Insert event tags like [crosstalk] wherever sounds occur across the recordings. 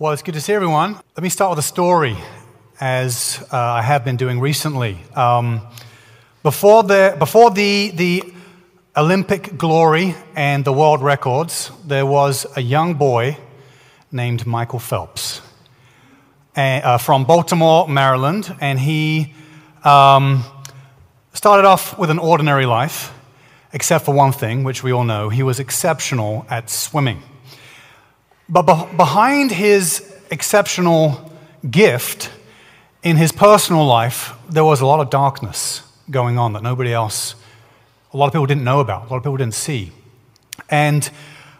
Well, it's good to see everyone. Let me start with a story, as uh, I have been doing recently. Um, before the, before the, the Olympic glory and the world records, there was a young boy named Michael Phelps uh, from Baltimore, Maryland, and he um, started off with an ordinary life, except for one thing, which we all know he was exceptional at swimming. But be- behind his exceptional gift in his personal life, there was a lot of darkness going on that nobody else, a lot of people didn't know about, a lot of people didn't see. And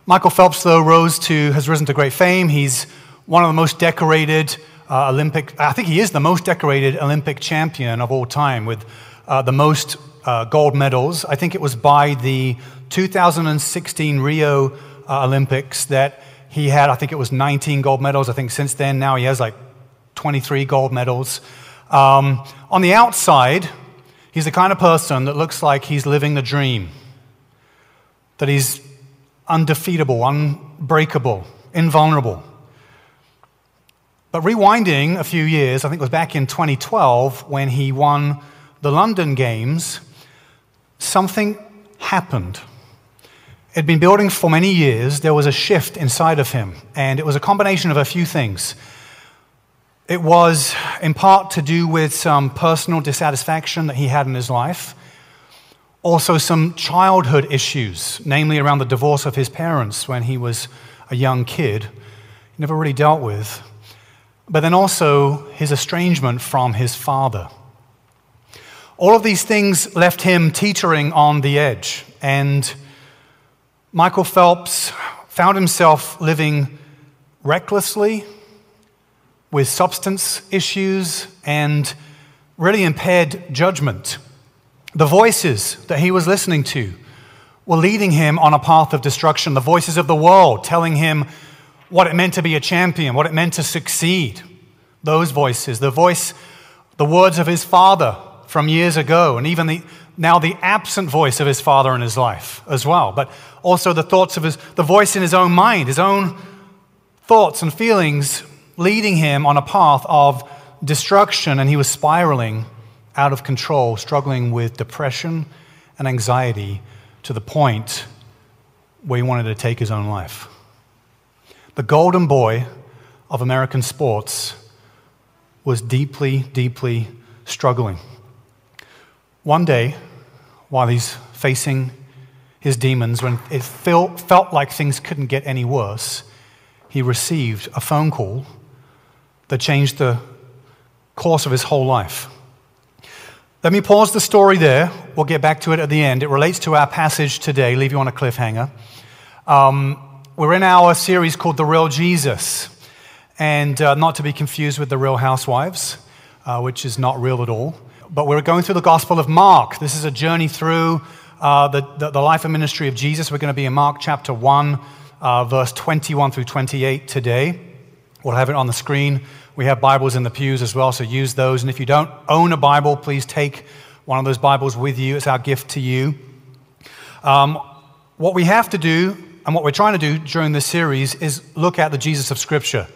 Michael Phelps, though, rose to, has risen to great fame. He's one of the most decorated uh, Olympic, I think he is the most decorated Olympic champion of all time with uh, the most uh, gold medals. I think it was by the 2016 Rio uh, Olympics that he had, I think it was 19 gold medals. I think since then, now he has like 23 gold medals. Um, on the outside, he's the kind of person that looks like he's living the dream, that he's undefeatable, unbreakable, invulnerable. But rewinding a few years, I think it was back in 2012 when he won the London Games, something happened. Had been building for many years. There was a shift inside of him, and it was a combination of a few things. It was in part to do with some personal dissatisfaction that he had in his life, also some childhood issues, namely around the divorce of his parents when he was a young kid, he never really dealt with, but then also his estrangement from his father. All of these things left him teetering on the edge, and Michael Phelps found himself living recklessly with substance issues and really impaired judgment. The voices that he was listening to were leading him on a path of destruction. The voices of the world telling him what it meant to be a champion, what it meant to succeed. Those voices, the voice, the words of his father from years ago, and even the, now the absent voice of his father in his life as well, but also the thoughts of his, the voice in his own mind, his own thoughts and feelings leading him on a path of destruction, and he was spiraling out of control, struggling with depression and anxiety to the point where he wanted to take his own life. The golden boy of American sports was deeply, deeply struggling. One day, while he's facing his demons, when it felt, felt like things couldn't get any worse, he received a phone call that changed the course of his whole life. Let me pause the story there. We'll get back to it at the end. It relates to our passage today, leave you on a cliffhanger. Um, we're in our series called The Real Jesus, and uh, not to be confused with The Real Housewives, uh, which is not real at all but we're going through the Gospel of Mark. This is a journey through uh, the, the, the, life and ministry of Jesus. We're going to be in Mark chapter 1, uh, verse 21 through 28 today. We'll have it on the screen. We have Bibles in the pews as well, so use those. And if you don't own a Bible, please take one of those Bibles with you. It's our gift to you. Um, what we have to do, and what we're trying to do during this series, is look at the Jesus of Scripture.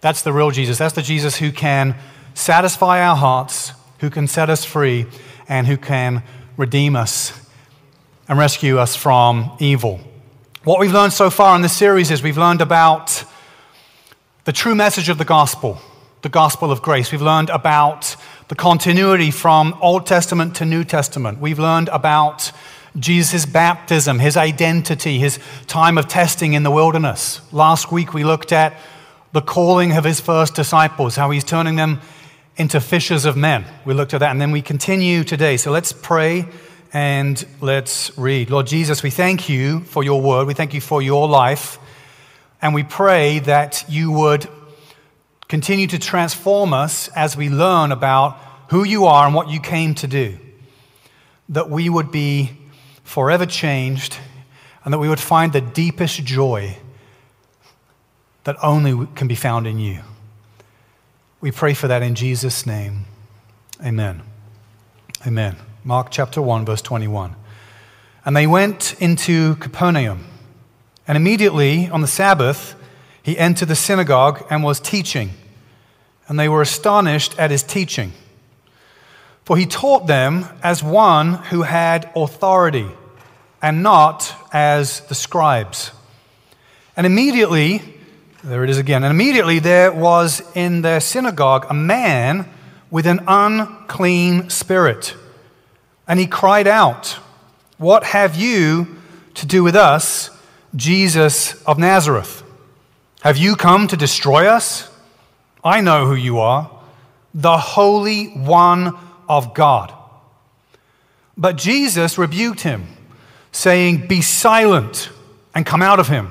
That's the real Jesus. That's the Jesus who can satisfy our hearts who can set us free, and who can redeem us and rescue us from evil. What we've learned so far in this series is we've learned about the true message of the gospel, the gospel of grace. We've learned about the continuity from Old Testament to New Testament. We've learned about Jesus' baptism, his identity, his time of testing in the wilderness. Last week we looked at the calling of his first disciples, how he's turning them into fishers of men. We looked at that and then we continue today. So let's pray and let's read. Lord Jesus, we thank you for your word. We thank you for your life. And we pray that you would continue to transform us as we learn about who you are and what you came to do. That we would be forever changed and that we would find the deepest joy that only can be found in you. We pray for that in Jesus' name. Amen. Amen. Mark chapter 1, verse 21. And they went into Capernaum. And immediately on the Sabbath, he entered the synagogue and was teaching, and they were astonished at his teaching. For he taught them as one who had authority, and not as the scribes. And immediately, there it is again, and immediately there was in their synagogue a man with an unclean spirit. And he cried out, What have you to do with us, Jesus of Nazareth? Have you come to destroy us? I know who you are, the Holy One of God. But Jesus rebuked him, saying, Be silent and come out of him.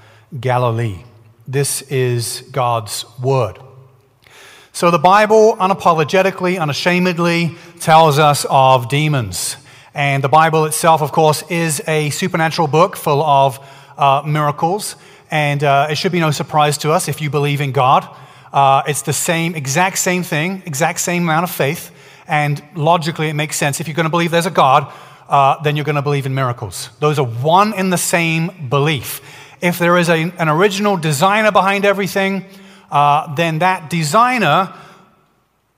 Galilee. This is God's word. So, the Bible unapologetically, unashamedly tells us of demons. And the Bible itself, of course, is a supernatural book full of uh, miracles. And uh, it should be no surprise to us if you believe in God. Uh, it's the same, exact same thing, exact same amount of faith. And logically, it makes sense. If you're going to believe there's a God, uh, then you're going to believe in miracles. Those are one in the same belief. If there is a, an original designer behind everything, uh, then that designer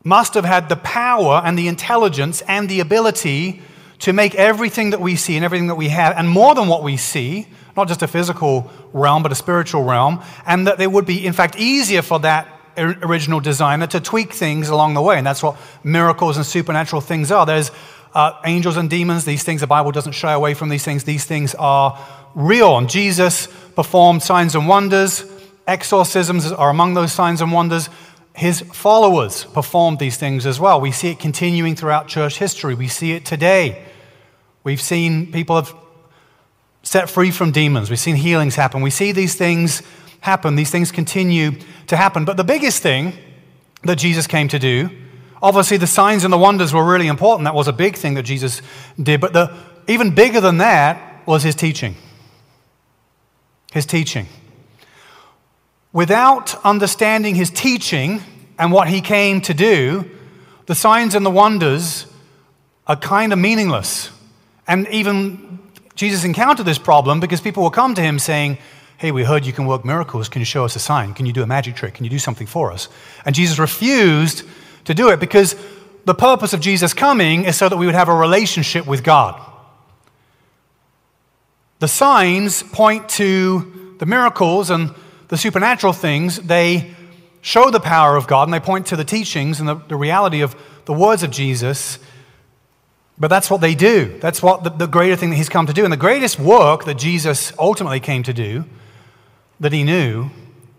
must have had the power and the intelligence and the ability to make everything that we see and everything that we have, and more than what we see, not just a physical realm, but a spiritual realm, and that it would be, in fact, easier for that original designer to tweak things along the way. And that's what miracles and supernatural things are. There's uh, angels and demons, these things, the Bible doesn't shy away from these things. These things are real. And Jesus performed signs and wonders, exorcisms are among those signs and wonders. His followers performed these things as well. We see it continuing throughout church history. We see it today. We've seen people have set free from demons. We've seen healings happen. We see these things happen. These things continue to happen. But the biggest thing that Jesus came to do, obviously, the signs and the wonders were really important. That was a big thing that Jesus did. But the, even bigger than that was his teaching. His teaching. Without understanding his teaching and what he came to do, the signs and the wonders are kind of meaningless. And even Jesus encountered this problem because people will come to him saying, Hey, we heard you can work miracles. Can you show us a sign? Can you do a magic trick? Can you do something for us? And Jesus refused to do it because the purpose of Jesus coming is so that we would have a relationship with God. The signs point to the miracles and the supernatural things. They show the power of God and they point to the teachings and the, the reality of the words of Jesus but that's what they do. That's what the, the, greater thing that he's come to do. And the greatest work that Jesus ultimately came to do, that he knew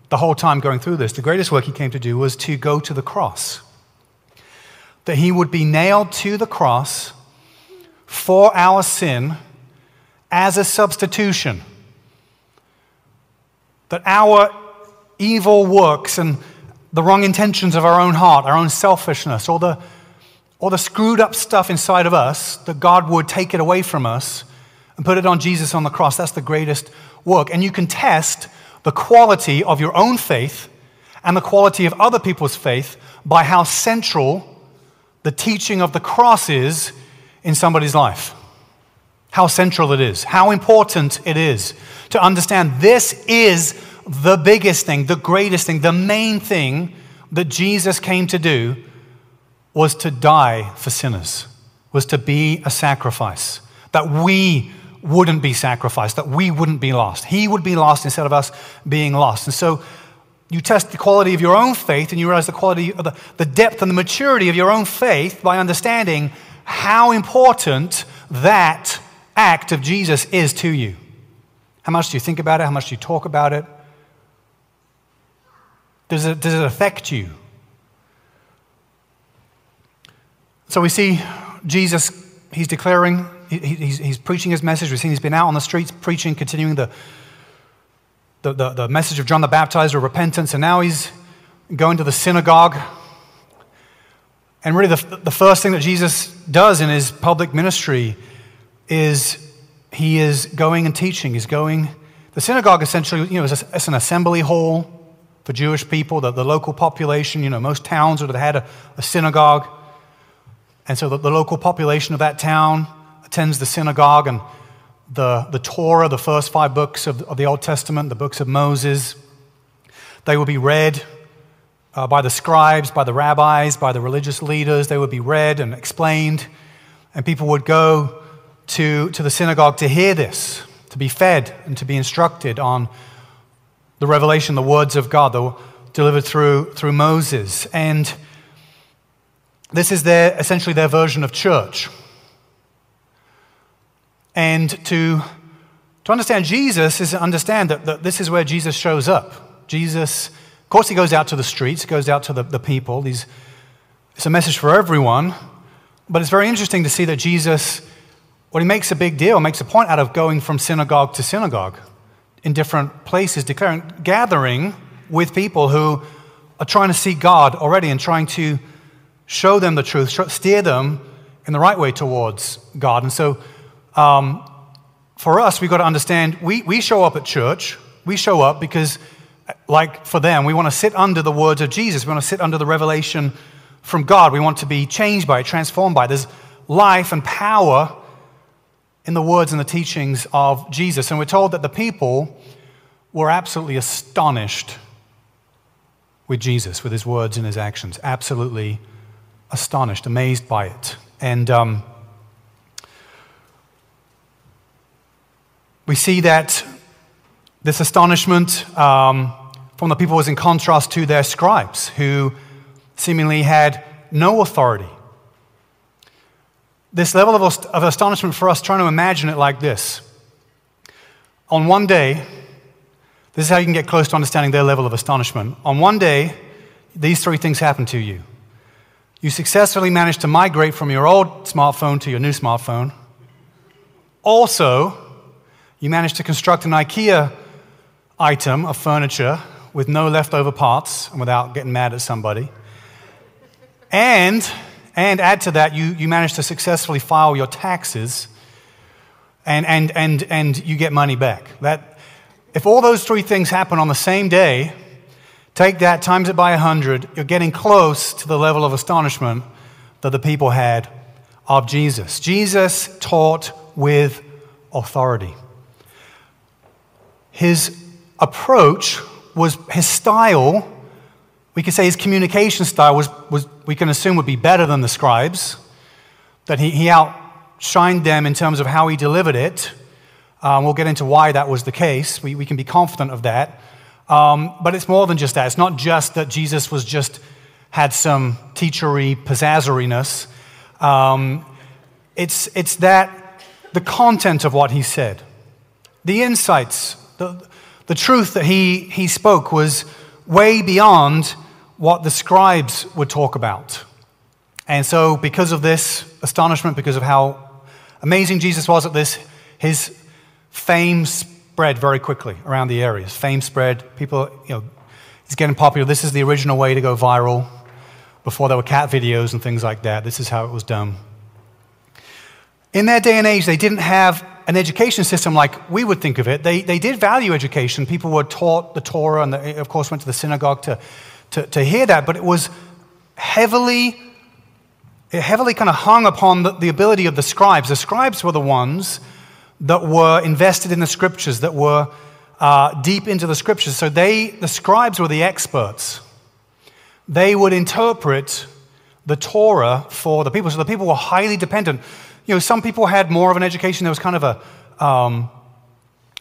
the whole time going through this, the greatest work he came to do was to go to the cross. That he would be nailed to the cross for our sin as a substitution. That our evil works and the wrong intentions of our own heart, our own selfishness, or the or the screwed up stuff inside of us, that God would take it away from us and put it on Jesus on the cross. That's the greatest work. And you can test the quality of your own faith and the quality of other people's faith by how central the teaching of the cross is in somebody's life. How central it is, how important it is to understand this is the biggest thing, the greatest thing, the main thing that Jesus came to do was to die for sinners, was to be a sacrifice, that we wouldn't be sacrificed, that we wouldn't be lost. He would be lost instead of us being lost. And so you test the quality of your own faith and you realize the quality of the, the depth and the maturity of your own faith by understanding how important that act of Jesus is to you. How much do you think about it? How much do you talk about it? Does it, does it affect you? So we see Jesus, he's declaring, he's, he's preaching his message. We've seen he's been out on the streets preaching, continuing the, the, the, the message of John the Baptizer, repentance, and now he's going to the synagogue. And really, the, the first thing that Jesus does in his public ministry is he is going and teaching. He's going. The synagogue essentially, you know, it's an assembly hall for Jewish people, the, the local population. You know, most towns would have had a, a synagogue. And so the, the local population of that town attends the synagogue and the, the Torah, the first five books of, of the Old Testament, the books of Moses, they would be read uh, by the scribes, by the rabbis, by the religious leaders. They would be read and explained, and people would go to, to the synagogue to hear this, to be fed and to be instructed on the revelation, the words of God that were delivered through, through Moses. And this is their, essentially their version of church. And to, to understand Jesus is to understand that, that this is where Jesus shows up. Jesus, of course, he goes out to the streets, goes out to the, the people. He's, it's a message for everyone. But it's very interesting to see that Jesus, well, he makes a big deal, makes a point out of going from synagogue to synagogue in different places, declaring, gathering with people who are trying to see God already and trying to show them the truth, steer them in the right way towards God. And so um, for us, we've got to understand we, we show up at church. We show up because, like for them, we want to sit under the words of Jesus. We want to sit under the revelation from God. We want to be changed by it, transformed by it. There's life and power in the words and the teachings of Jesus. And we're told that the people were absolutely astonished with Jesus, with his words and his actions. Absolutely astonished, amazed by it. And um, We see that this astonishment um, from the people was in contrast to their scribes, who seemingly had no authority. This level of, of astonishment for us, trying to imagine it like this. On one day, this is how you can get close to understanding their level of astonishment. On one day, these three things happen to you. You successfully manage to migrate from your old smartphone to your new smartphone. Also, you manage to construct an IKEA item of furniture with no leftover parts and without getting mad at somebody. And, and add to that, you, you managed to successfully file your taxes and, and, and, and you get money back. That, if all those three things happen on the same day, take that, times it by 100, you're getting close to the level of astonishment that the people had of Jesus. Jesus taught with authority his approach was his style, we could say his communication style was, was we can assume would be better than the scribes, that he, he outshined them in terms of how he delivered it. Um, we'll get into why that was the case. We, we can be confident of that. Um, but it's more than just that. It's not just that Jesus was just had some teachery, pizzazzeriness. Um, it's, it's that the content of what he said, the insights the, the truth that he, he spoke was way beyond what the scribes would talk about. And so, because of this astonishment, because of how amazing Jesus was at this, his fame spread very quickly around the areas. Fame spread. People, you know, it's getting popular. This is the original way to go viral. Before there were cat videos and things like that, this is how it was done. In their day and age, they didn't have an education system like we would think of it. They, they did value education. People were taught the Torah and, of course, went to the synagogue to, to, to hear that, but it was heavily, it heavily kind of hung upon the, the ability of the scribes. The scribes were the ones that were invested in the scriptures, that were uh, deep into the scriptures. So they, the scribes were the experts. They would interpret the Torah for the people. So the people were highly dependent you know, some people had more of an education. There was kind of a, um,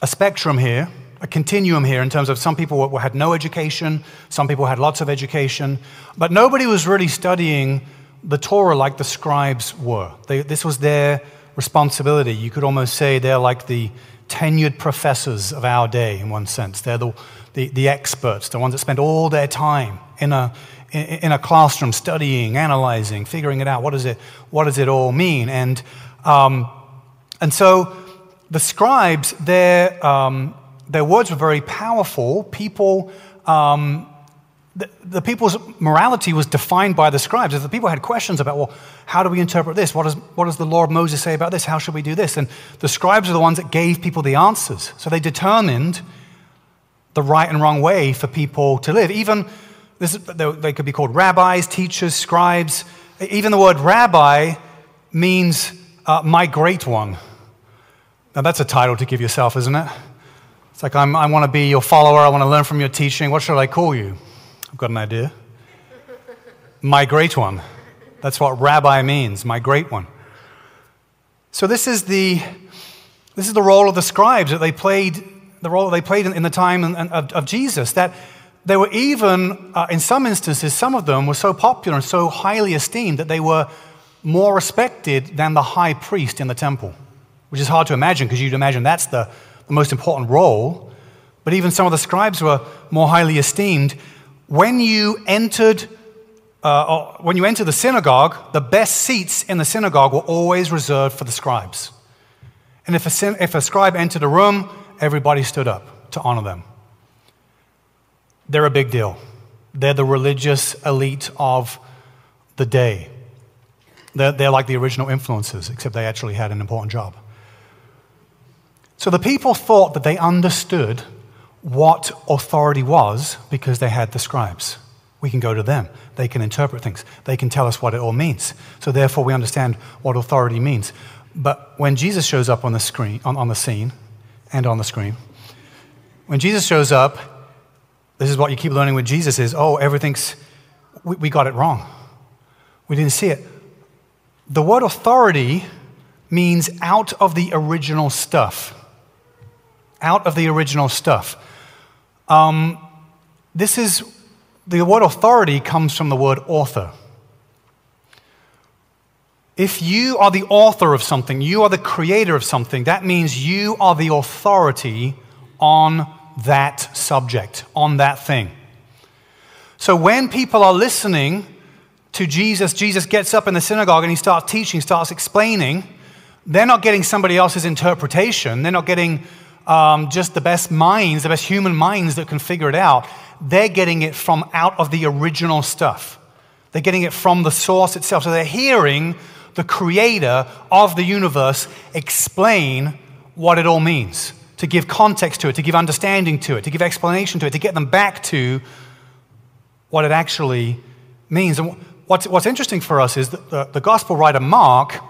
a spectrum here, a continuum here in terms of some people had no education, some people had lots of education, but nobody was really studying the Torah like the scribes were. They, this was their responsibility. You could almost say they're like the tenured professors of our day in one sense. They're the, the, the experts, the ones that spend all their time in a, in a classroom studying, analyzing, figuring it out. What does it, what does it all mean? And, um, and so the scribes, their, um, their words were very powerful. People, um, the, the, people's morality was defined by the scribes. If the people had questions about, well, how do we interpret this? What, is, what does the law of Moses say about this? How should we do this? And the scribes are the ones that gave people the answers. So they determined the right and wrong way for people to live. Even this, they could be called rabbis, teachers, scribes. Even the word rabbi means uh, my great one. Now, that's a title to give yourself, isn't it? It's like, I'm, i want to be your follower. I want to learn from your teaching. What should I call you? I've got an idea. my great one. That's what rabbi means, my great one. So, this is the, this is the role of the scribes that they played, the role that they played in, in the time of, of, Jesus. That they were even, uh, in some instances, some of them were so popular and so highly esteemed that they were more respected than the high priest in the temple which is hard to imagine because you'd imagine that's the, the most important role. But even some of the scribes were more highly esteemed. When you entered, uh, when you entered the synagogue, the best seats in the synagogue were always reserved for the scribes. And if a, if a scribe entered a room, everybody stood up to honor them. They're a big deal. They're the religious elite of the day. They're, they're like the original influencers, except they actually had an important job. So the people thought that they understood what authority was because they had the scribes. We can go to them. They can interpret things. They can tell us what it all means. So therefore, we understand what authority means. But when Jesus shows up on the screen, on, on the scene, and on the screen, when Jesus shows up, this is what you keep learning with Jesus is, oh, everything's, we, we got it wrong. We didn't see it. The word authority means out of the original stuff out of the original stuff. Um, this is, the word authority comes from the word author. If you are the author of something, you are the creator of something, that means you are the authority on that subject, on that thing. So when people are listening to Jesus, Jesus gets up in the synagogue and he starts teaching, starts explaining, they're not getting somebody else's interpretation. They're not getting um, just the best minds, the best human minds that can figure it out. They're getting it from out of the original stuff. They're getting it from the source itself. So they're hearing the creator of the universe explain what it all means, to give context to it, to give understanding to it, to give explanation to it, to get them back to what it actually means. And what's, what's interesting for us is that the, the gospel writer Mark,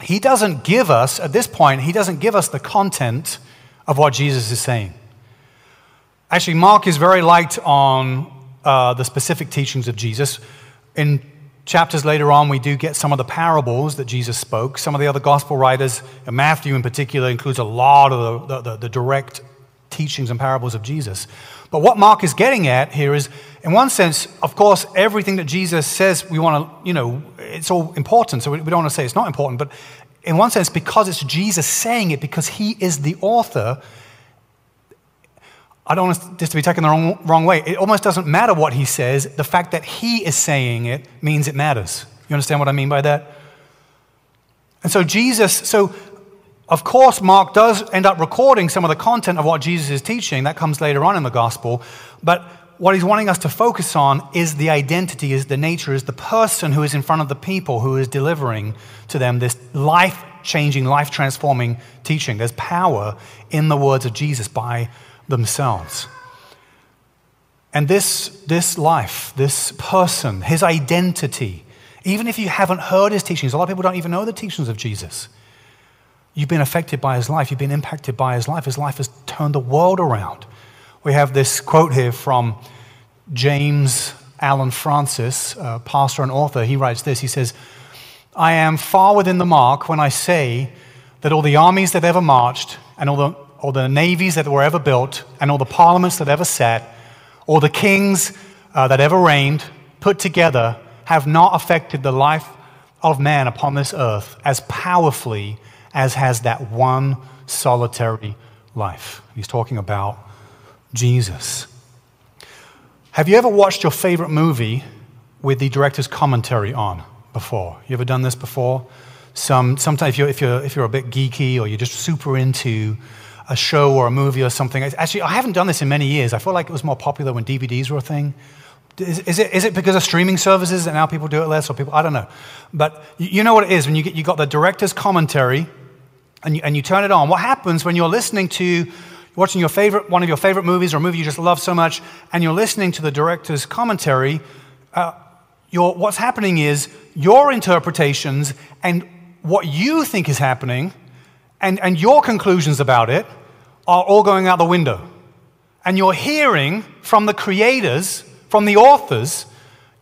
he doesn't give us, at this point, he doesn't give us the content of what Jesus is saying. Actually, Mark is very light on uh, the specific teachings of Jesus. In chapters later on, we do get some of the parables that Jesus spoke. Some of the other gospel writers, Matthew in particular, includes a lot of the, the, the direct teachings and parables of Jesus. But what Mark is getting at here is, in one sense, of course, everything that Jesus says, we want to, you know, it's all important. So we don't want to say it's not important. But in one sense, because it's Jesus saying it, because he is the author, I don't want this to be taken the wrong, wrong way. It almost doesn't matter what he says. The fact that he is saying it means it matters. You understand what I mean by that? And so, Jesus, so of course, Mark does end up recording some of the content of what Jesus is teaching. That comes later on in the gospel. But what he's wanting us to focus on is the identity, is the nature, is the person who is in front of the people who is delivering to them this life changing, life transforming teaching. There's power in the words of Jesus by themselves. And this, this life, this person, his identity, even if you haven't heard his teachings, a lot of people don't even know the teachings of Jesus. You've been affected by his life, you've been impacted by his life. His life has turned the world around. We have this quote here from James Allan Francis, pastor and author. He writes this He says, I am far within the mark when I say that all the armies that ever marched, and all the, all the navies that were ever built, and all the parliaments that ever sat, or the kings uh, that ever reigned, put together, have not affected the life of man upon this earth as powerfully as has that one solitary life. He's talking about Jesus. Have you ever watched your favorite movie with the director's commentary on before? You ever done this before? Some, sometimes if you're, if, you're, if you're a bit geeky or you're just super into a show or a movie or something. Actually, I haven't done this in many years. I feel like it was more popular when DVDs were a thing. Is, is, it, is it because of streaming services that now people do it less or people? I don't know. But you know what it is when you, get, you got the director's commentary and you, and you turn it on. What happens when you're listening to, watching your favorite, one of your favorite movies or a movie you just love so much, and you're listening to the director's commentary? Uh, what's happening is your interpretations and what you think is happening and, and your conclusions about it are all going out the window. And you're hearing from the creators, from the authors,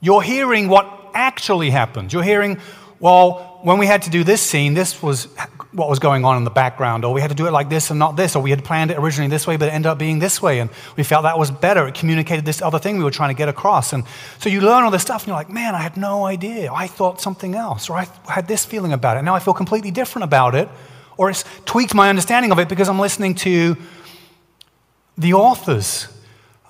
you're hearing what actually happened. You're hearing, well, when we had to do this scene, this was what was going on in the background, or we had to do it like this and not this, or we had planned it originally this way, but it ended up being this way, and we felt that was better. It communicated this other thing we were trying to get across. And so you learn all this stuff, and you're like, man, I had no idea. I thought something else, or I had this feeling about it. Now I feel completely different about it, or it's tweaked my understanding of it because I'm listening to the authors.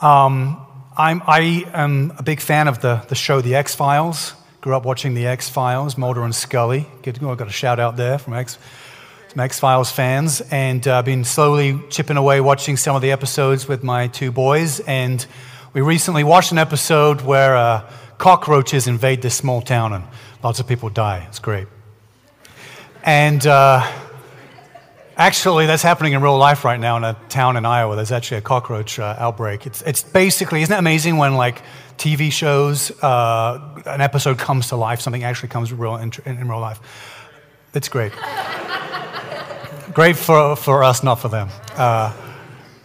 Um, I'm, I am a big fan of the, the show The X Files. Grew up watching The X Files, Mulder and Scully. Good, oh, got a shout out there from X. X Files fans, and uh, been slowly chipping away watching some of the episodes with my two boys. And we recently watched an episode where uh, cockroaches invade this small town and lots of people die. It's great. And uh, actually, that's happening in real life right now in a town in Iowa. There's actually a cockroach uh, outbreak. It's, it's basically, isn't it amazing when like TV shows, uh, an episode comes to life, something actually comes real in, in real life? It's great. Great for, for us, not for them. Uh,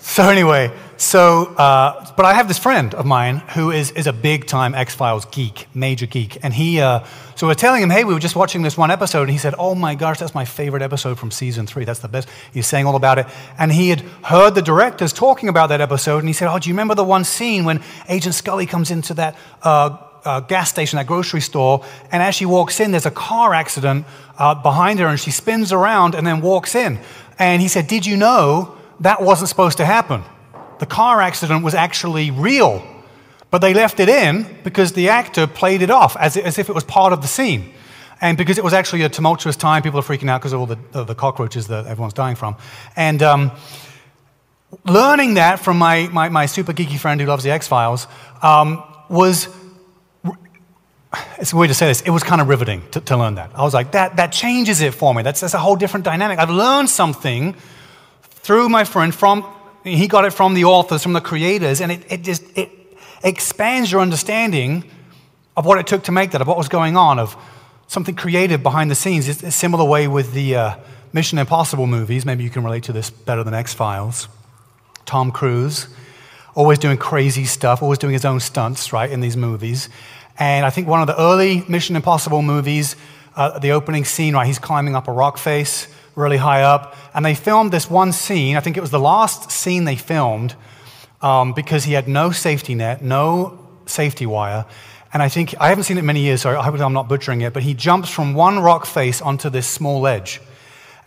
so, anyway, so, uh, but I have this friend of mine who is, is a big time X Files geek, major geek. And he, uh, so we're telling him, hey, we were just watching this one episode. And he said, oh my gosh, that's my favorite episode from season three. That's the best. He's saying all about it. And he had heard the directors talking about that episode. And he said, oh, do you remember the one scene when Agent Scully comes into that uh, uh, gas station, that grocery store, and as she walks in, there's a car accident uh, behind her, and she spins around and then walks in. And he said, Did you know that wasn't supposed to happen? The car accident was actually real, but they left it in because the actor played it off as, as if it was part of the scene. And because it was actually a tumultuous time, people are freaking out because of all the, uh, the cockroaches that everyone's dying from. And um, learning that from my, my, my, super geeky friend who loves the X Files um, was it's a way to say this. It was kind of riveting to, to, learn that. I was like, that, that changes it for me. That's, that's a whole different dynamic. I've learned something through my friend from, he got it from the authors, from the creators, and it, it just, it expands your understanding of what it took to make that, of what was going on, of something creative behind the scenes. It's a similar way with the uh, Mission Impossible movies. Maybe you can relate to this better than X Files. Tom Cruise, always doing crazy stuff, always doing his own stunts, right, in these movies. And I think one of the early Mission Impossible movies, uh, the opening scene, right, he's climbing up a rock face really high up. And they filmed this one scene, I think it was the last scene they filmed, um, because he had no safety net, no safety wire. And I think, I haven't seen it many years, so I hope I'm not butchering it, but he jumps from one rock face onto this small ledge.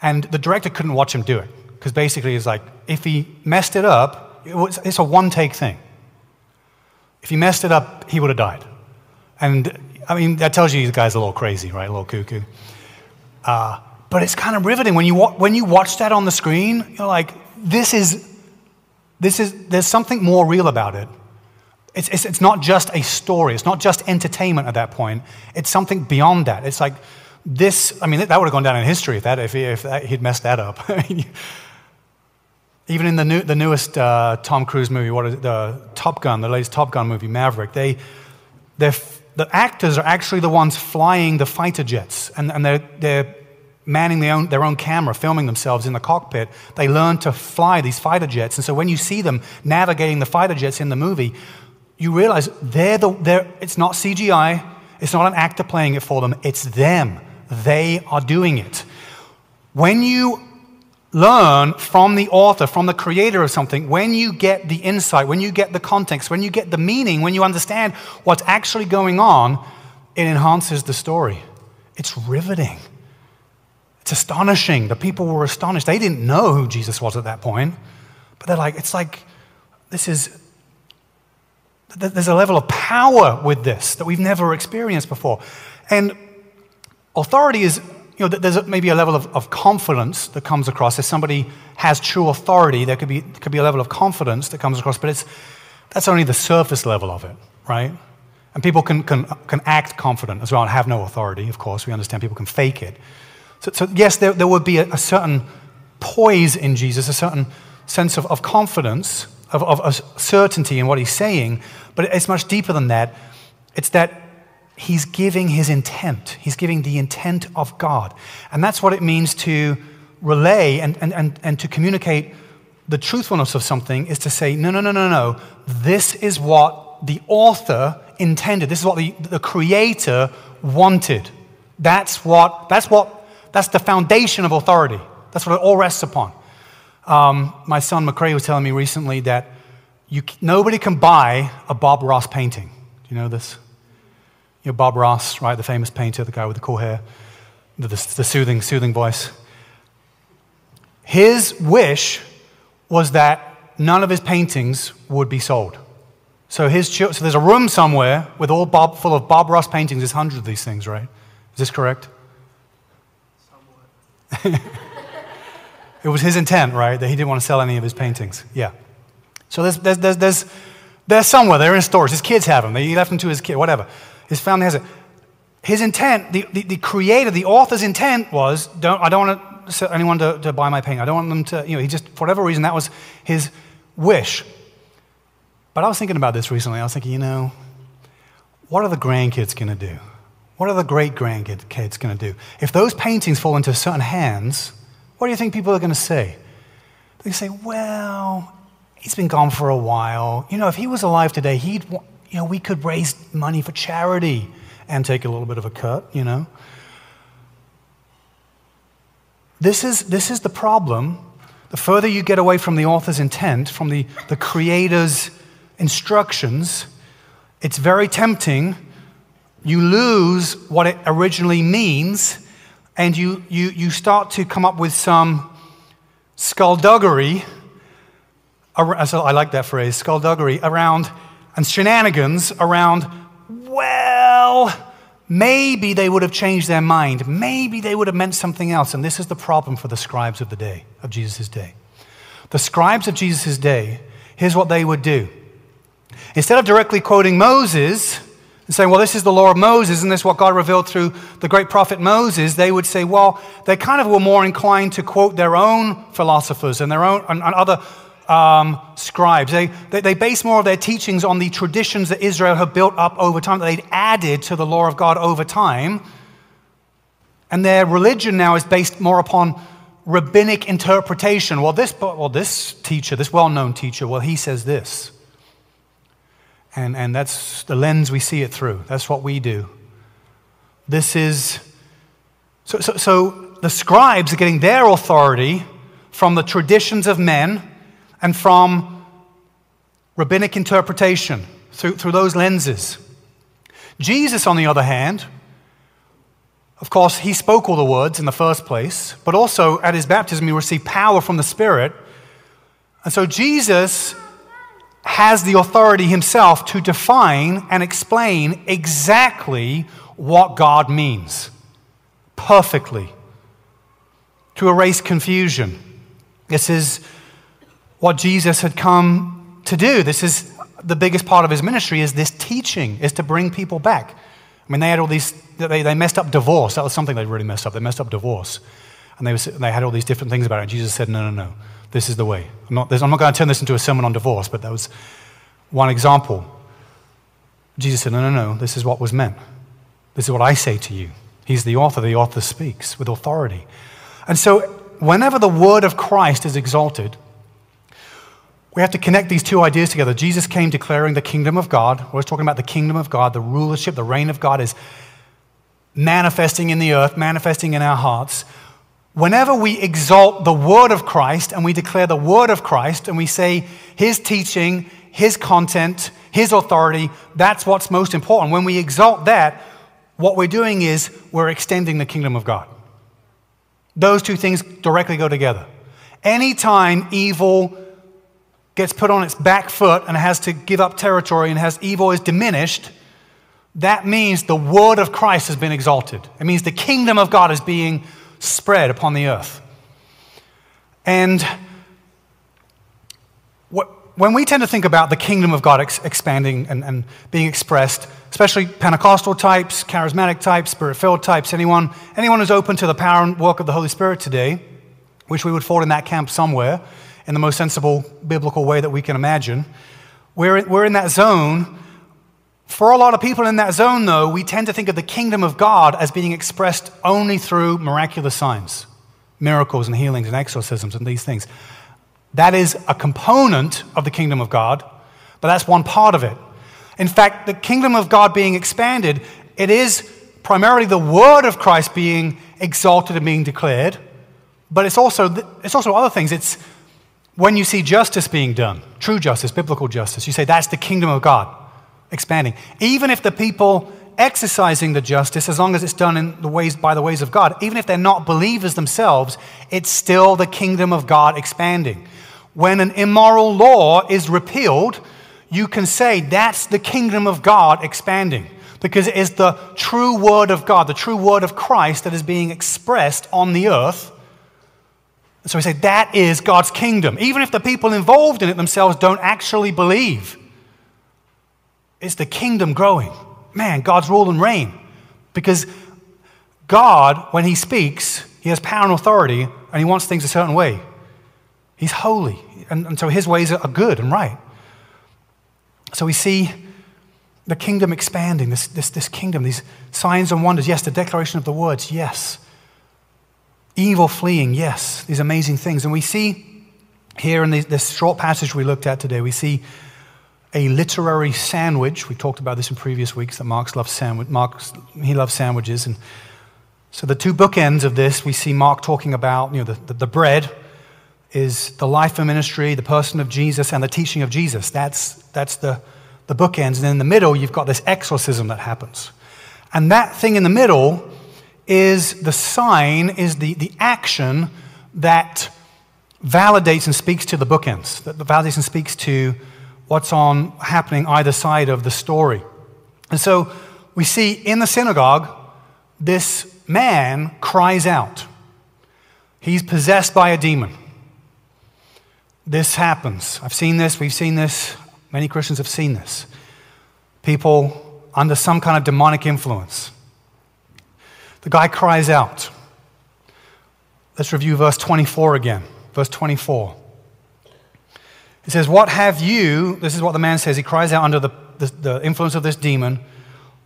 And the director couldn't watch him do it, because basically he's like, if he messed it up, it was, it's a one take thing. If he messed it up, he would have died. And I mean, that tells you the guy's a little crazy, right? A little cuckoo. Uh, but it's kind of riveting. When you, when you watch that on the screen, you're like, this is, this is, there's something more real about it. It's, it's, it's not just a story, it's not just entertainment at that point. It's something beyond that. It's like this, I mean, that would have gone down in history if, that, if, he, if that, he'd messed that up. [laughs] Even in the, new, the newest uh, Tom Cruise movie, what is it, the Top Gun, the latest Top Gun movie, Maverick, they, the actors are actually the ones flying the fighter jets, and, and they're, they're manning their own, their own camera, filming themselves in the cockpit. They learn to fly these fighter jets. And so when you see them navigating the fighter jets in the movie, you realize they're the, they're, it's not CGI, it's not an actor playing it for them, it's them. They are doing it. When you learn from the author, from the creator of something, when you get the insight, when you get the context, when you get the meaning, when you understand what's actually going on, it enhances the story. It's riveting. It's astonishing. The people were astonished. They didn't know who Jesus was at that point. But they're like, it's like, this is, there's a level of power with this that we've never experienced before. And authority is you know, there's maybe a level of, of confidence that comes across. If somebody has true authority, there could be, could be a level of confidence that comes across, but it's, that's only the surface level of it, right? And people can, can, can act confident as well and have no authority, of course. We understand people can fake it. So, so yes, there, there would be a, a, certain poise in Jesus, a certain sense of, of confidence, of, of, of certainty in what he's saying, but it's much deeper than that. It's that he's giving his intent. He's giving the intent of God. And that's what it means to relay and, and, and, and to communicate the truthfulness of something is to say, no, no, no, no, no. This is what the author intended. This is what the, the creator wanted. That's what, that's what, that's the foundation of authority. That's what it all rests upon. Um, my son McCrae was telling me recently that you, nobody can buy a Bob Ross painting. Do you know this? You know, Bob Ross, right, the famous painter, the guy with the cool hair, the, the, the soothing, soothing voice. His wish was that none of his paintings would be sold. So, his, so there's a room somewhere with all Bob, full of Bob Ross paintings. There's hundreds of these things, right? Is this correct? [laughs] it was his intent, right, that he didn't want to sell any of his paintings. Yeah. So there's, there's, there's, there's, there's somewhere, they're in stores. His kids have them. He left them to his kid, whatever. His family has it. His intent, the, the, the creator, the author's intent was don't, I don't want anyone to, to buy my painting. I don't want them to, you know, he just, for whatever reason, that was his wish. But I was thinking about this recently. I was thinking, you know, what are the grandkids going to do? What are the great grandkids going to do? If those paintings fall into certain hands, what do you think people are going to say? They say, well, he's been gone for a while. You know, if he was alive today, he'd, you know, we could raise money for charity and take a little bit of a cut, you know. This is, this is the problem. The further you get away from the author's intent, from the, the creator's instructions, it's very tempting. You lose what it originally means, and you, you, you start to come up with some skullduggery. I like that phrase, skullduggery, around and shenanigans around, well, maybe they would have changed their mind. Maybe they would have meant something else. And this is the problem for the scribes of the day, of Jesus' day. The scribes of Jesus' day, here's what they would do. Instead of directly quoting Moses and saying, well, this is the law of Moses and this is what God revealed through the great prophet Moses, they would say, well, they kind of were more inclined to quote their own philosophers and their own and, and other um, scribes. They, they, they base more of their teachings on the traditions that Israel had built up over time, that they'd added to the law of God over time. And their religion now is based more upon rabbinic interpretation. Well, this, well, this teacher, this well known teacher, well, he says this. And, and that's the lens we see it through. That's what we do. This is. So, so, so the scribes are getting their authority from the traditions of men and from rabbinic interpretation through, through those lenses. Jesus, on the other hand, of course, he spoke all the words in the first place, but also at his baptism, he received power from the Spirit. And so Jesus has the authority himself to define and explain exactly what God means perfectly, to erase confusion. This is what Jesus had come to do. This is the biggest part of his ministry is this teaching, is to bring people back. I mean, they had all these, they, they messed up divorce. That was something they really messed up. They messed up divorce. And they, was, they had all these different things about it. And Jesus said, no, no, no, this is the way. I'm not, I'm not going to turn this into a sermon on divorce, but that was one example. Jesus said, no, no, no, this is what was meant. This is what I say to you. He's the author. The author speaks with authority. And so, whenever the word of Christ is exalted, we have to connect these two ideas together. Jesus came declaring the kingdom of God. We're talking about the kingdom of God, the rulership, the reign of God is manifesting in the earth, manifesting in our hearts. Whenever we exalt the word of Christ and we declare the word of Christ and we say his teaching, his content, his authority, that's what's most important. When we exalt that, what we're doing is we're extending the kingdom of God. Those two things directly go together. Anytime evil gets put on its back foot and has to give up territory and has evil is diminished, that means the word of Christ has been exalted. It means the kingdom of God is being spread upon the earth. And when we tend to think about the kingdom of God ex- expanding and, and, being expressed, especially Pentecostal types, charismatic types, spirit filled types, anyone, anyone who's open to the power and work of the Holy Spirit today, which we would fall in that camp somewhere in the most sensible biblical way that we can imagine, we're, we're in that zone. For a lot of people in that zone, though, we tend to think of the kingdom of God as being expressed only through miraculous signs, miracles and healings and exorcisms and these things. That is a component of the kingdom of God, but that's one part of it. In fact, the kingdom of God being expanded, it is primarily the word of Christ being exalted and being declared, but it's also, it's also other things. It's when you see justice being done, true justice, biblical justice, you say that's the kingdom of God expanding. Even if the people exercising the justice, as long as it's done in the ways, by the ways of God, even if they're not believers themselves, it's still the kingdom of God expanding. When an immoral law is repealed, you can say that's the kingdom of God expanding because it is the true word of God, the true word of Christ that is being expressed on the earth. So we say that is God's kingdom, even if the people involved in it themselves don't actually believe. It's the kingdom growing. Man, God's rule and reign. Because God, when He speaks, He has power and authority, and He wants things a certain way. He's holy. And, and so his ways are good and right. So we see the kingdom expanding, this, this, this kingdom, these signs and wonders. Yes, the declaration of the words, yes. Evil fleeing, yes. These amazing things. And we see here in this short passage we looked at today, we see a literary sandwich. We talked about this in previous weeks that Mark loves sandwich. Mark's, he loves sandwiches. And so the two bookends of this, we see Mark talking about you know, the, the, the bread is the life and ministry, the person of Jesus, and the teaching of Jesus. That's, that's the, the bookends. And in the middle, you've got this exorcism that happens. And that thing in the middle is the sign, is the, the action that validates and speaks to the bookends, that validates and speaks to what's on happening either side of the story. And so we see in the synagogue, this man cries out. He's possessed by a demon. This happens. I've seen this, we've seen this, many Christians have seen this. People under some kind of demonic influence. The guy cries out. Let's review verse 24 again. Verse 24. He says, What have you, this is what the man says, he cries out under the, the, the influence of this demon,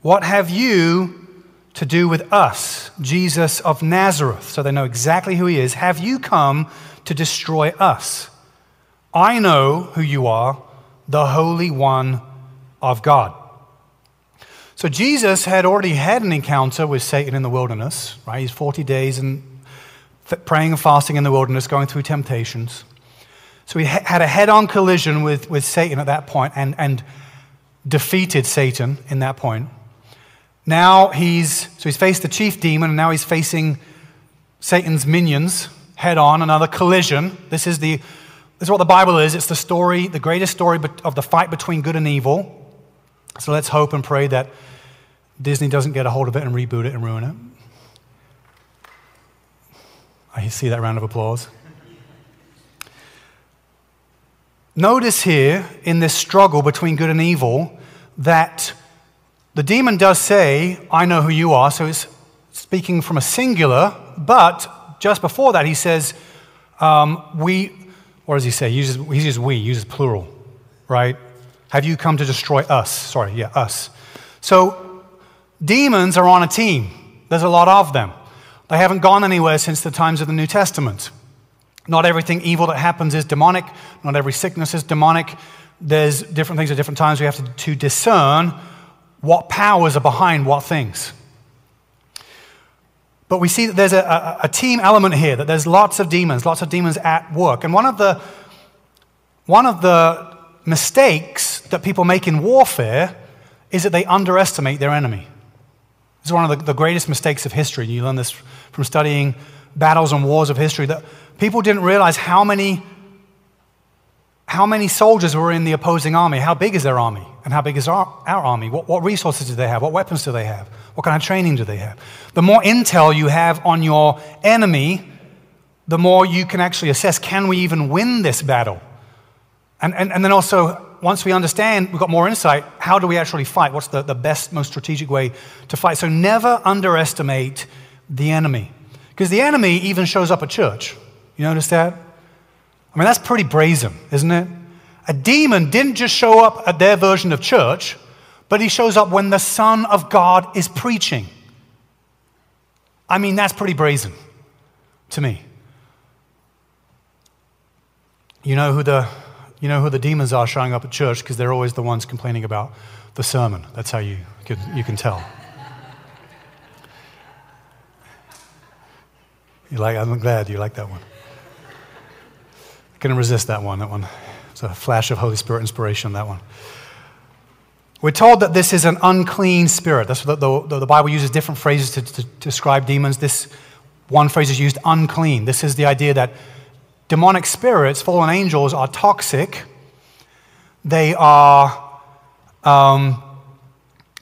What have you to do with us, Jesus of Nazareth? So they know exactly who he is. Have you come to destroy us? I know who you are, the Holy One of God. So Jesus had already had an encounter with Satan in the wilderness, right? He's 40 days and praying and fasting in the wilderness, going through temptations. So he had a head on collision with, with Satan at that point and, and defeated Satan in that point. Now he's, so he's faced the chief demon, and now he's facing Satan's minions head on, another collision. This is the this is what the Bible is. It's the story, the greatest story of the fight between good and evil. So let's hope and pray that Disney doesn't get a hold of it and reboot it and ruin it. I see that round of applause. Notice here in this struggle between good and evil that the demon does say, I know who you are. So it's speaking from a singular, but just before that, he says, um, we, or does he say? He uses, he uses we, he uses plural, right? Have you come to destroy us? Sorry, yeah, us. So demons are on a team. There's a lot of them. They haven't gone anywhere since the times of the New Testament. Not everything evil that happens is demonic. Not every sickness is demonic. There's different things at different times. We have to, to discern what powers are behind what things. But we see that there's a, a, a, team element here, that there's lots of demons, lots of demons at work. And one of the, one of the mistakes that people make in warfare is that they underestimate their enemy. This is one of the, the greatest mistakes of history. You learn this from studying battles and wars of history, that people didn't realize how many how many soldiers were in the opposing army? How big is their army? And how big is our, our army? What, what resources do they have? What weapons do they have? What kind of training do they have? The more intel you have on your enemy, the more you can actually assess can we even win this battle? And, and, and then also, once we understand, we've got more insight, how do we actually fight? What's the, the best, most strategic way to fight? So never underestimate the enemy. Because the enemy even shows up at church. You notice that? I mean, that's pretty brazen, isn't it? A demon didn't just show up at their version of church, but he shows up when the Son of God is preaching. I mean, that's pretty brazen to me. You know who the, you know who the demons are showing up at church because they're always the ones complaining about the sermon. That's how you, you can tell. You like, I'm glad you like that one. I Couldn't resist that one. That one. It's a flash of Holy Spirit inspiration, that one. We're told that this is an unclean spirit. That's what the, the, the Bible uses different phrases to, to, describe demons. This one phrase is used unclean. This is the idea that demonic spirits, fallen angels, are toxic. They are, um,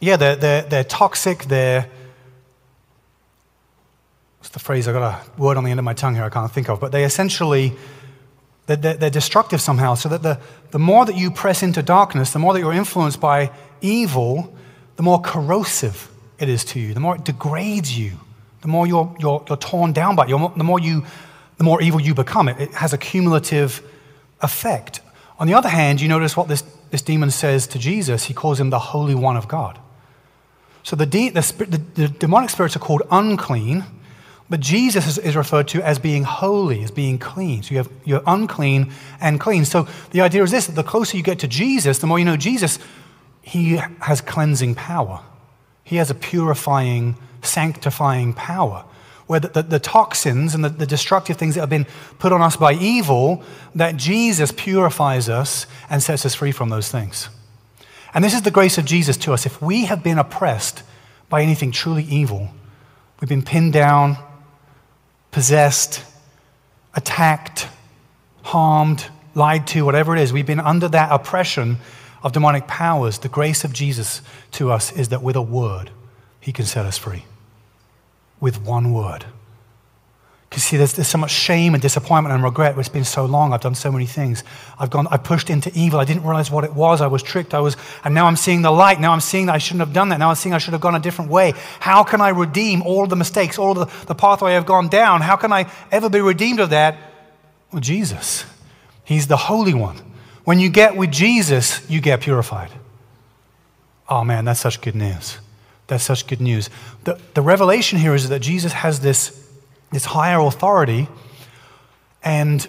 yeah, they're, they're, they're toxic. They're, the phrase? I've got a word on the end of my tongue here I can't think of. But they essentially they're, they're, destructive somehow. So that the, the more that you press into darkness, the more that you're influenced by evil, the more corrosive it is to you, the more it degrades you, the more you're, you're, you're torn down by it, the more, you, the more evil you become. It, it has a cumulative effect. On the other hand, you notice what this, this demon says to Jesus. He calls him the Holy One of God. So the, de- the, the, the demonic spirits are called unclean but Jesus is, is, referred to as being holy, as being clean. So you have you're unclean and clean. So the idea is this the closer you get to Jesus, the more you know Jesus, he has cleansing power. He has a purifying, sanctifying power. Where the, the, the toxins and the, the destructive things that have been put on us by evil, that Jesus purifies us and sets us free from those things. And this is the grace of Jesus to us. If we have been oppressed by anything truly evil, we've been pinned down, possessed, attacked, harmed, lied to, whatever it is, we've been under that oppression of demonic powers. The grace of Jesus to us is that with a word, he can set us free. With one word. Because see, there's, there's so much shame and disappointment and regret. It's been so long. I've done so many things. I've gone, I pushed into evil. I didn't realize what it was. I was tricked. I was, and now I'm seeing the light. Now I'm seeing that I shouldn't have done that. Now I'm seeing I should have gone a different way. How can I redeem all the mistakes, all the, the pathway I've gone down? How can I ever be redeemed of that? Well, Jesus. He's the Holy One. When you get with Jesus, you get purified. Oh man, that's such good news. That's such good news. The, the revelation here is that Jesus has this this higher authority. And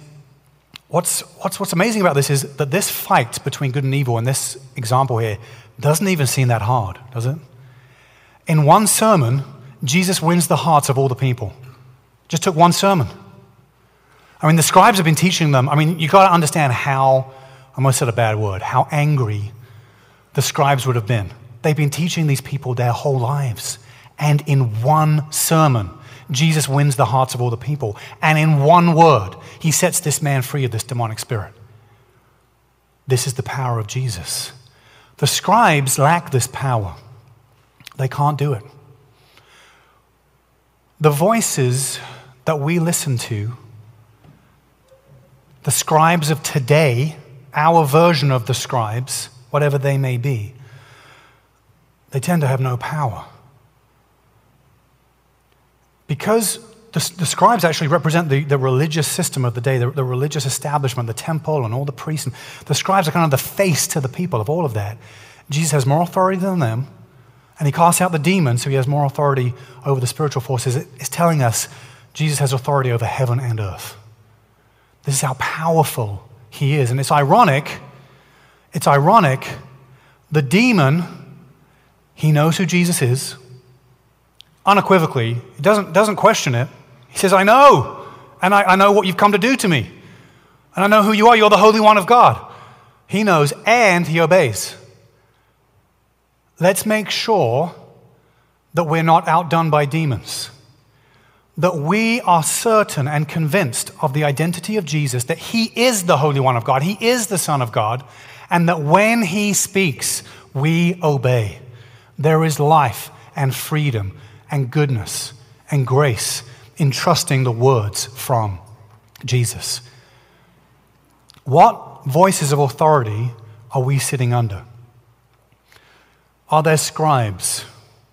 what's, what's, what's amazing about this is that this fight between good and evil in this example here doesn't even seem that hard, does it? In one sermon, Jesus wins the hearts of all the people. Just took one sermon. I mean, the scribes have been teaching them. I mean, you've got to understand how, I almost said a bad word, how angry the scribes would have been. They've been teaching these people their whole lives. And in one sermon, Jesus wins the hearts of all the people. And in one word, he sets this man free of this demonic spirit. This is the power of Jesus. The scribes lack this power, they can't do it. The voices that we listen to, the scribes of today, our version of the scribes, whatever they may be, they tend to have no power. Because the, the scribes actually represent the, the religious system of the day, the, the religious establishment, the temple, and all the priests. And the scribes are kind of the face to the people of all of that. Jesus has more authority than them, and he casts out the demons, so he has more authority over the spiritual forces. It's telling us Jesus has authority over heaven and earth. This is how powerful he is. And it's ironic, it's ironic, the demon, he knows who Jesus is unequivocally. He doesn't, doesn't question it. He says, I know, and I, I know what you've come to do to me. And I know who you are. You're the Holy One of God. He knows and he obeys. Let's make sure that we're not outdone by demons. that we are certain and convinced of the identity of Jesus, that he is the Holy One of God, he is the Son of God, and that when he speaks, we obey. There is life and freedom and goodness and grace in trusting the words from Jesus. What voices of authority are we sitting under? Are there scribes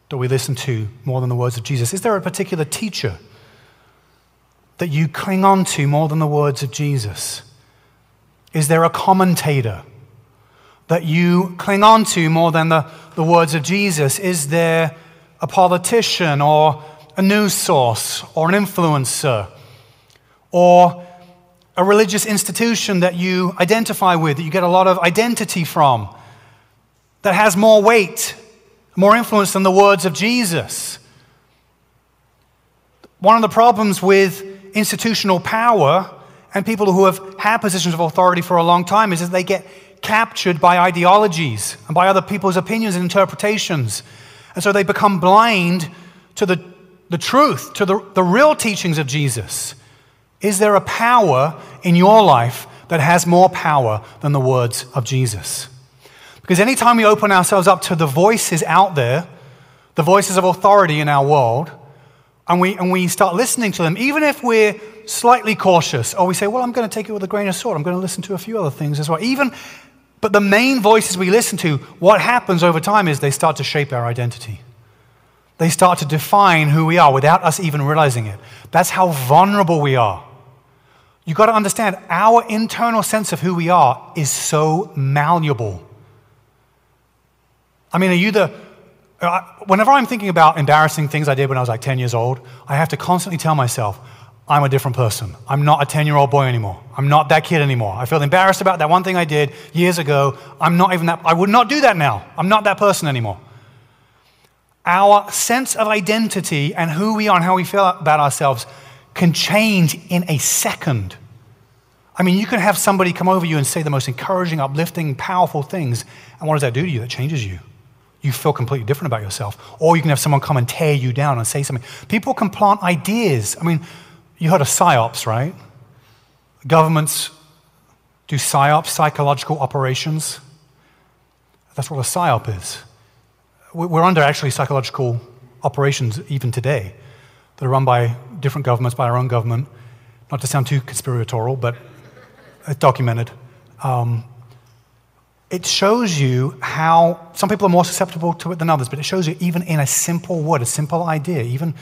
that we listen to more than the words of Jesus? Is there a particular teacher that you cling on to more than the words of Jesus? Is there a commentator that you cling on to more than the, the words of Jesus? Is there a politician or a news source or an influencer or a religious institution that you identify with, that you get a lot of identity from, that has more weight, more influence than the words of Jesus? One of the problems with institutional power and people who have had positions of authority for a long time is that they get captured by ideologies and by other people's opinions and interpretations. And so they become blind to the, the truth, to the, the real teachings of Jesus. Is there a power in your life that has more power than the words of Jesus? Because anytime we open ourselves up to the voices out there, the voices of authority in our world, and we, and we start listening to them, even if we're slightly cautious, or we say, well, I'm going to take it with a grain of salt, I'm going to listen to a few other things as well. Even, but the main voices we listen to, what happens over time is they start to shape our identity. They start to define who we are without us even realizing it. That's how vulnerable we are. You've got to understand, our internal sense of who we are is so malleable. I mean, are you the, uh, whenever I'm thinking about embarrassing things I did when I was like 10 years old, I have to constantly tell myself, I'm a different person. I'm not a 10 year old boy anymore. I'm not that kid anymore. I feel embarrassed about that one thing I did years ago. I'm not even that, I would not do that now. I'm not that person anymore. Our sense of identity and who we are and how we feel about ourselves can change in a second. I mean, you can have somebody come over you and say the most encouraging, uplifting, powerful things. And what does that do to you? That changes you you feel completely different about yourself. Or you can have someone come and tear you down and say something. People can plant ideas. I mean, you heard of psyops, right? Governments do psyops, psychological operations. That's what a psyop is. We're under actually psychological operations even today that are run by different governments, by our own government. Not to sound too conspiratorial, but it's documented. Um, it shows you how some people are more susceptible to it than others, but it shows you even in a simple word, a simple idea, even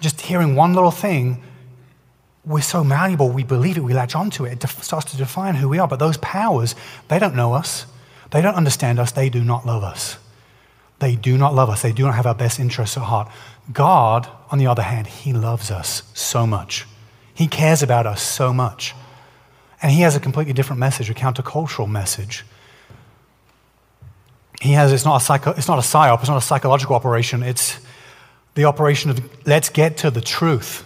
just hearing one little thing, we're so malleable, we believe it, we latch onto it. It starts to define who we are. But those powers, they don't know us, they don't understand us, they do not love us. They do not love us, they do not have our best interests at heart. God, on the other hand, He loves us so much, He cares about us so much. And He has a completely different message, a countercultural message he has, it's not, a psycho, it's not a psyop, it's not a psychological operation, it's the operation of let's get to the truth.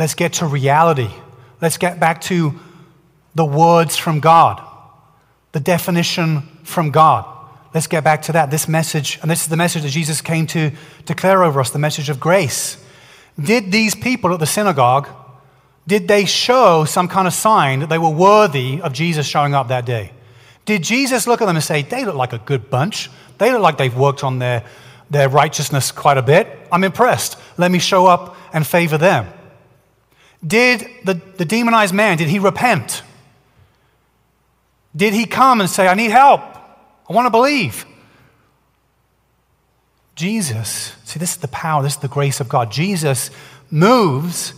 Let's get to reality. Let's get back to the words from God, the definition from God. Let's get back to that. This message, and this is the message that Jesus came to declare over us the message of grace. Did these people at the synagogue, did they show some kind of sign that they were worthy of Jesus showing up that day? Did Jesus look at them and say, they look like a good bunch? They look like they've worked on their, their righteousness quite a bit. I'm impressed. Let me show up and favor them. Did the, the demonized man, did he repent? Did he come and say, I need help? I want to believe? Jesus, see, this is the power, this is the grace of God. Jesus moves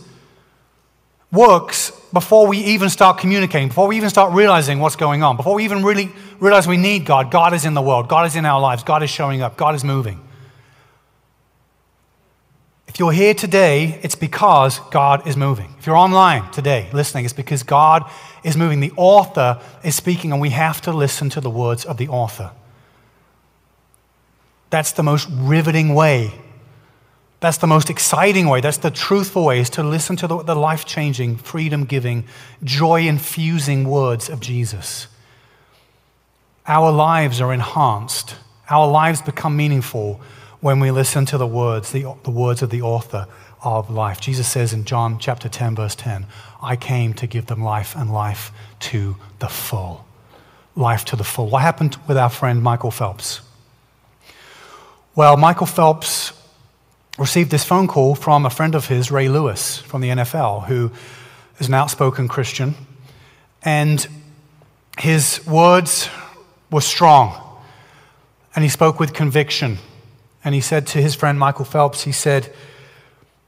works before we even start communicating, before we even start realizing what's going on, before we even really realize we need God. God is in the world, God is in our lives, God is showing up, God is moving. If you're here today, it's because God is moving. If you're online today listening, it's because God is moving. The author is speaking, and we have to listen to the words of the author. That's the most riveting way that's the most exciting way. That's the truthful way, is to listen to the, the life changing, freedom giving, joy infusing words of Jesus. Our lives are enhanced, our lives become meaningful when we listen to the words, the, the words of the author of life. Jesus says in John chapter 10, verse 10, I came to give them life and life to the full. Life to the full. What happened with our friend Michael Phelps? Well, Michael Phelps received this phone call from a friend of his, Ray Lewis, from the NFL, who is an outspoken Christian. And his words were strong. And he spoke with conviction. And he said to his friend Michael Phelps, he said,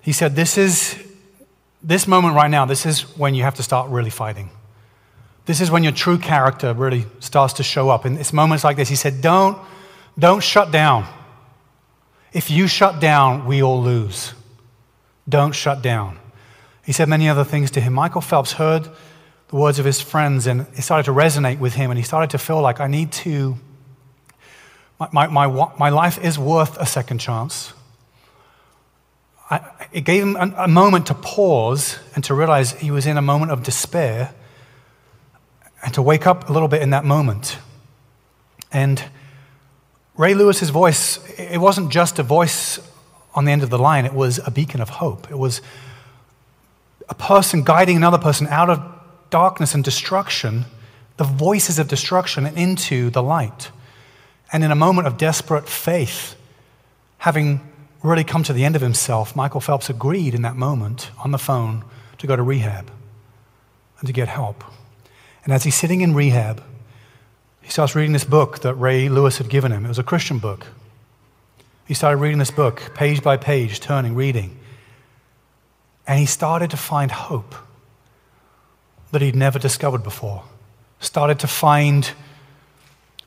he said, This is this moment right now, this is when you have to start really fighting. This is when your true character really starts to show up. And it's moments like this, he said, Don't, don't shut down. If you shut down, we all lose. Don't shut down. He said many other things to him. Michael Phelps heard the words of his friends and it started to resonate with him, and he started to feel like, I need to, my, my, my, my life is worth a second chance. I, it gave him a, a moment to pause and to realize he was in a moment of despair and to wake up a little bit in that moment. And Ray Lewis's voice, it wasn't just a voice on the end of the line, it was a beacon of hope. It was a person guiding another person out of darkness and destruction, the voices of destruction, and into the light. And in a moment of desperate faith, having really come to the end of himself, Michael Phelps agreed in that moment on the phone to go to rehab and to get help. And as he's sitting in rehab, he starts reading this book that Ray Lewis had given him. It was a Christian book. He started reading this book, page by page, turning, reading. And he started to find hope that he'd never discovered before. Started to find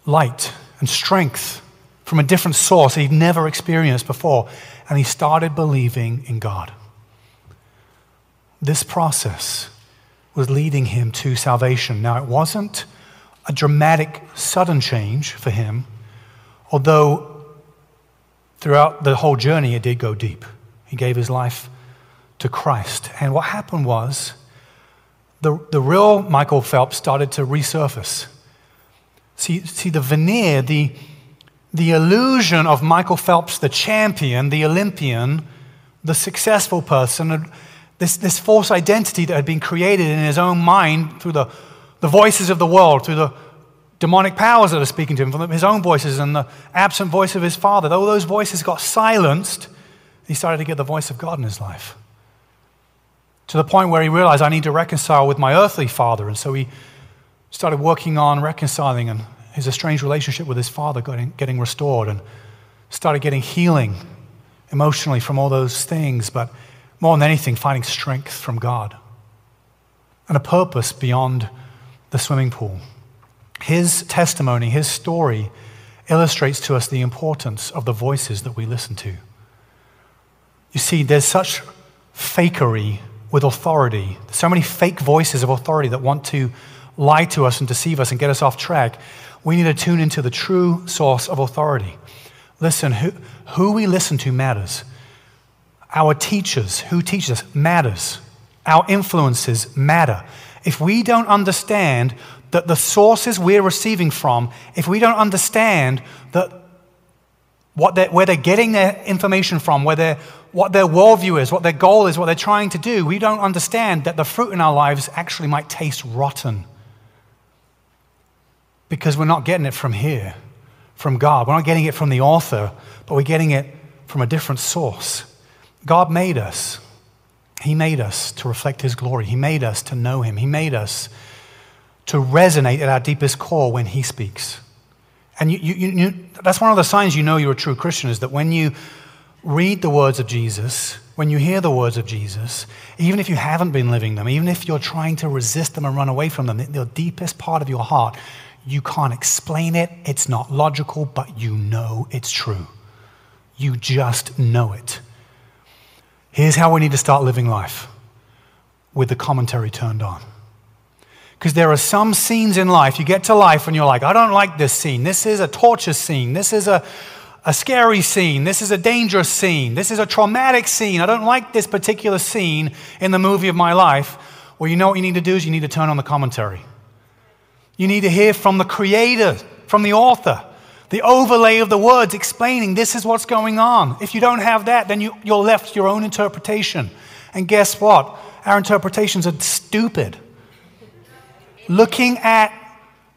light and strength from a different source he'd never experienced before. And he started believing in God. This process was leading him to salvation. Now, it wasn't a dramatic, sudden change for him, although throughout the whole journey it did go deep. He gave his life to Christ. And what happened was the, the real Michael Phelps started to resurface. See, see the veneer, the, the illusion of Michael Phelps, the champion, the Olympian, the successful person, this, this false identity that had been created in his own mind through the the voices of the world, through the demonic powers that are speaking to him, from his own voices and the absent voice of his father. Though those voices got silenced, he started to get the voice of God in his life. To the point where he realized, I need to reconcile with my earthly father. And so he started working on reconciling and his estranged relationship with his father getting, getting restored and started getting healing emotionally from all those things, but more than anything, finding strength from God and a purpose beyond the swimming pool. His testimony, his story, illustrates to us the importance of the voices that we listen to. You see, there's such fakery with authority, so many fake voices of authority that want to lie to us and deceive us and get us off track. We need to tune into the true source of authority. Listen, who, who we listen to matters. Our teachers, who teach us, matters. Our influences matter if we don't understand that the sources we're receiving from, if we don't understand that what they're, where they're getting their information from, where they're, what their worldview is, what their goal is, what they're trying to do, we don't understand that the fruit in our lives actually might taste rotten. Because we're not getting it from here, from God. We're not getting it from the author, but we're getting it from a different source. God made us. He made us to reflect His glory. He made us to know Him. He made us to resonate at our deepest core when He speaks. And you, you, you, that's one of the signs you know you're a true Christian is that when you read the words of Jesus, when you hear the words of Jesus, even if you haven't been living them, even if you're trying to resist them and run away from them, the deepest part of your heart, you can't explain it. It's not logical, but you know it's true. You just know it. Here's how we need to start living life with the commentary turned on. Because there are some scenes in life, you get to life and you're like, I don't like this scene. This is a torture scene. This is a, a scary scene. This is a dangerous scene. This is a traumatic scene. I don't like this particular scene in the movie of my life. Well, you know what you need to do is you need to turn on the commentary. You need to hear from the creator, from the author. the overlay of the words explaining this is what's going on. If you don't have that, then you, you're left your own interpretation. And guess what? Our interpretations are stupid. Looking at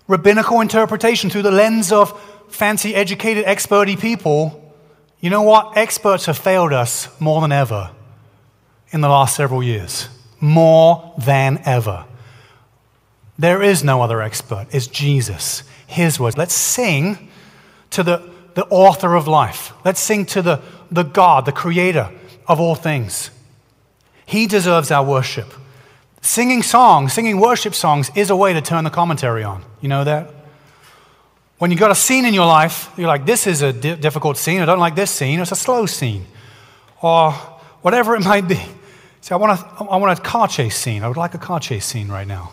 rabbinical interpretation through the lens of fancy, educated, experty people, you know what? Experts have failed us more than ever in the last several years. More than ever. There is no other expert. It's Jesus, His words. Let's sing to the, the author of life. Let's sing to the, the God, the creator of all things. He deserves our worship. Singing songs, singing worship songs is a way to turn the commentary on. You know that? When you've got a scene in your life, you're like, this is a di- difficult scene. I don't like this scene. It's a slow scene. Or whatever it might be. See, I want, a, I want a car chase scene. I would like a car chase scene right now.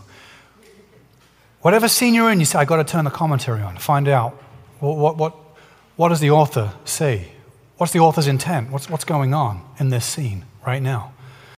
Whatever scene you're in, you say, I've got to turn the commentary on find out what, what, what, what does the author say? What's the author's intent? What's, what's going on in this scene right now?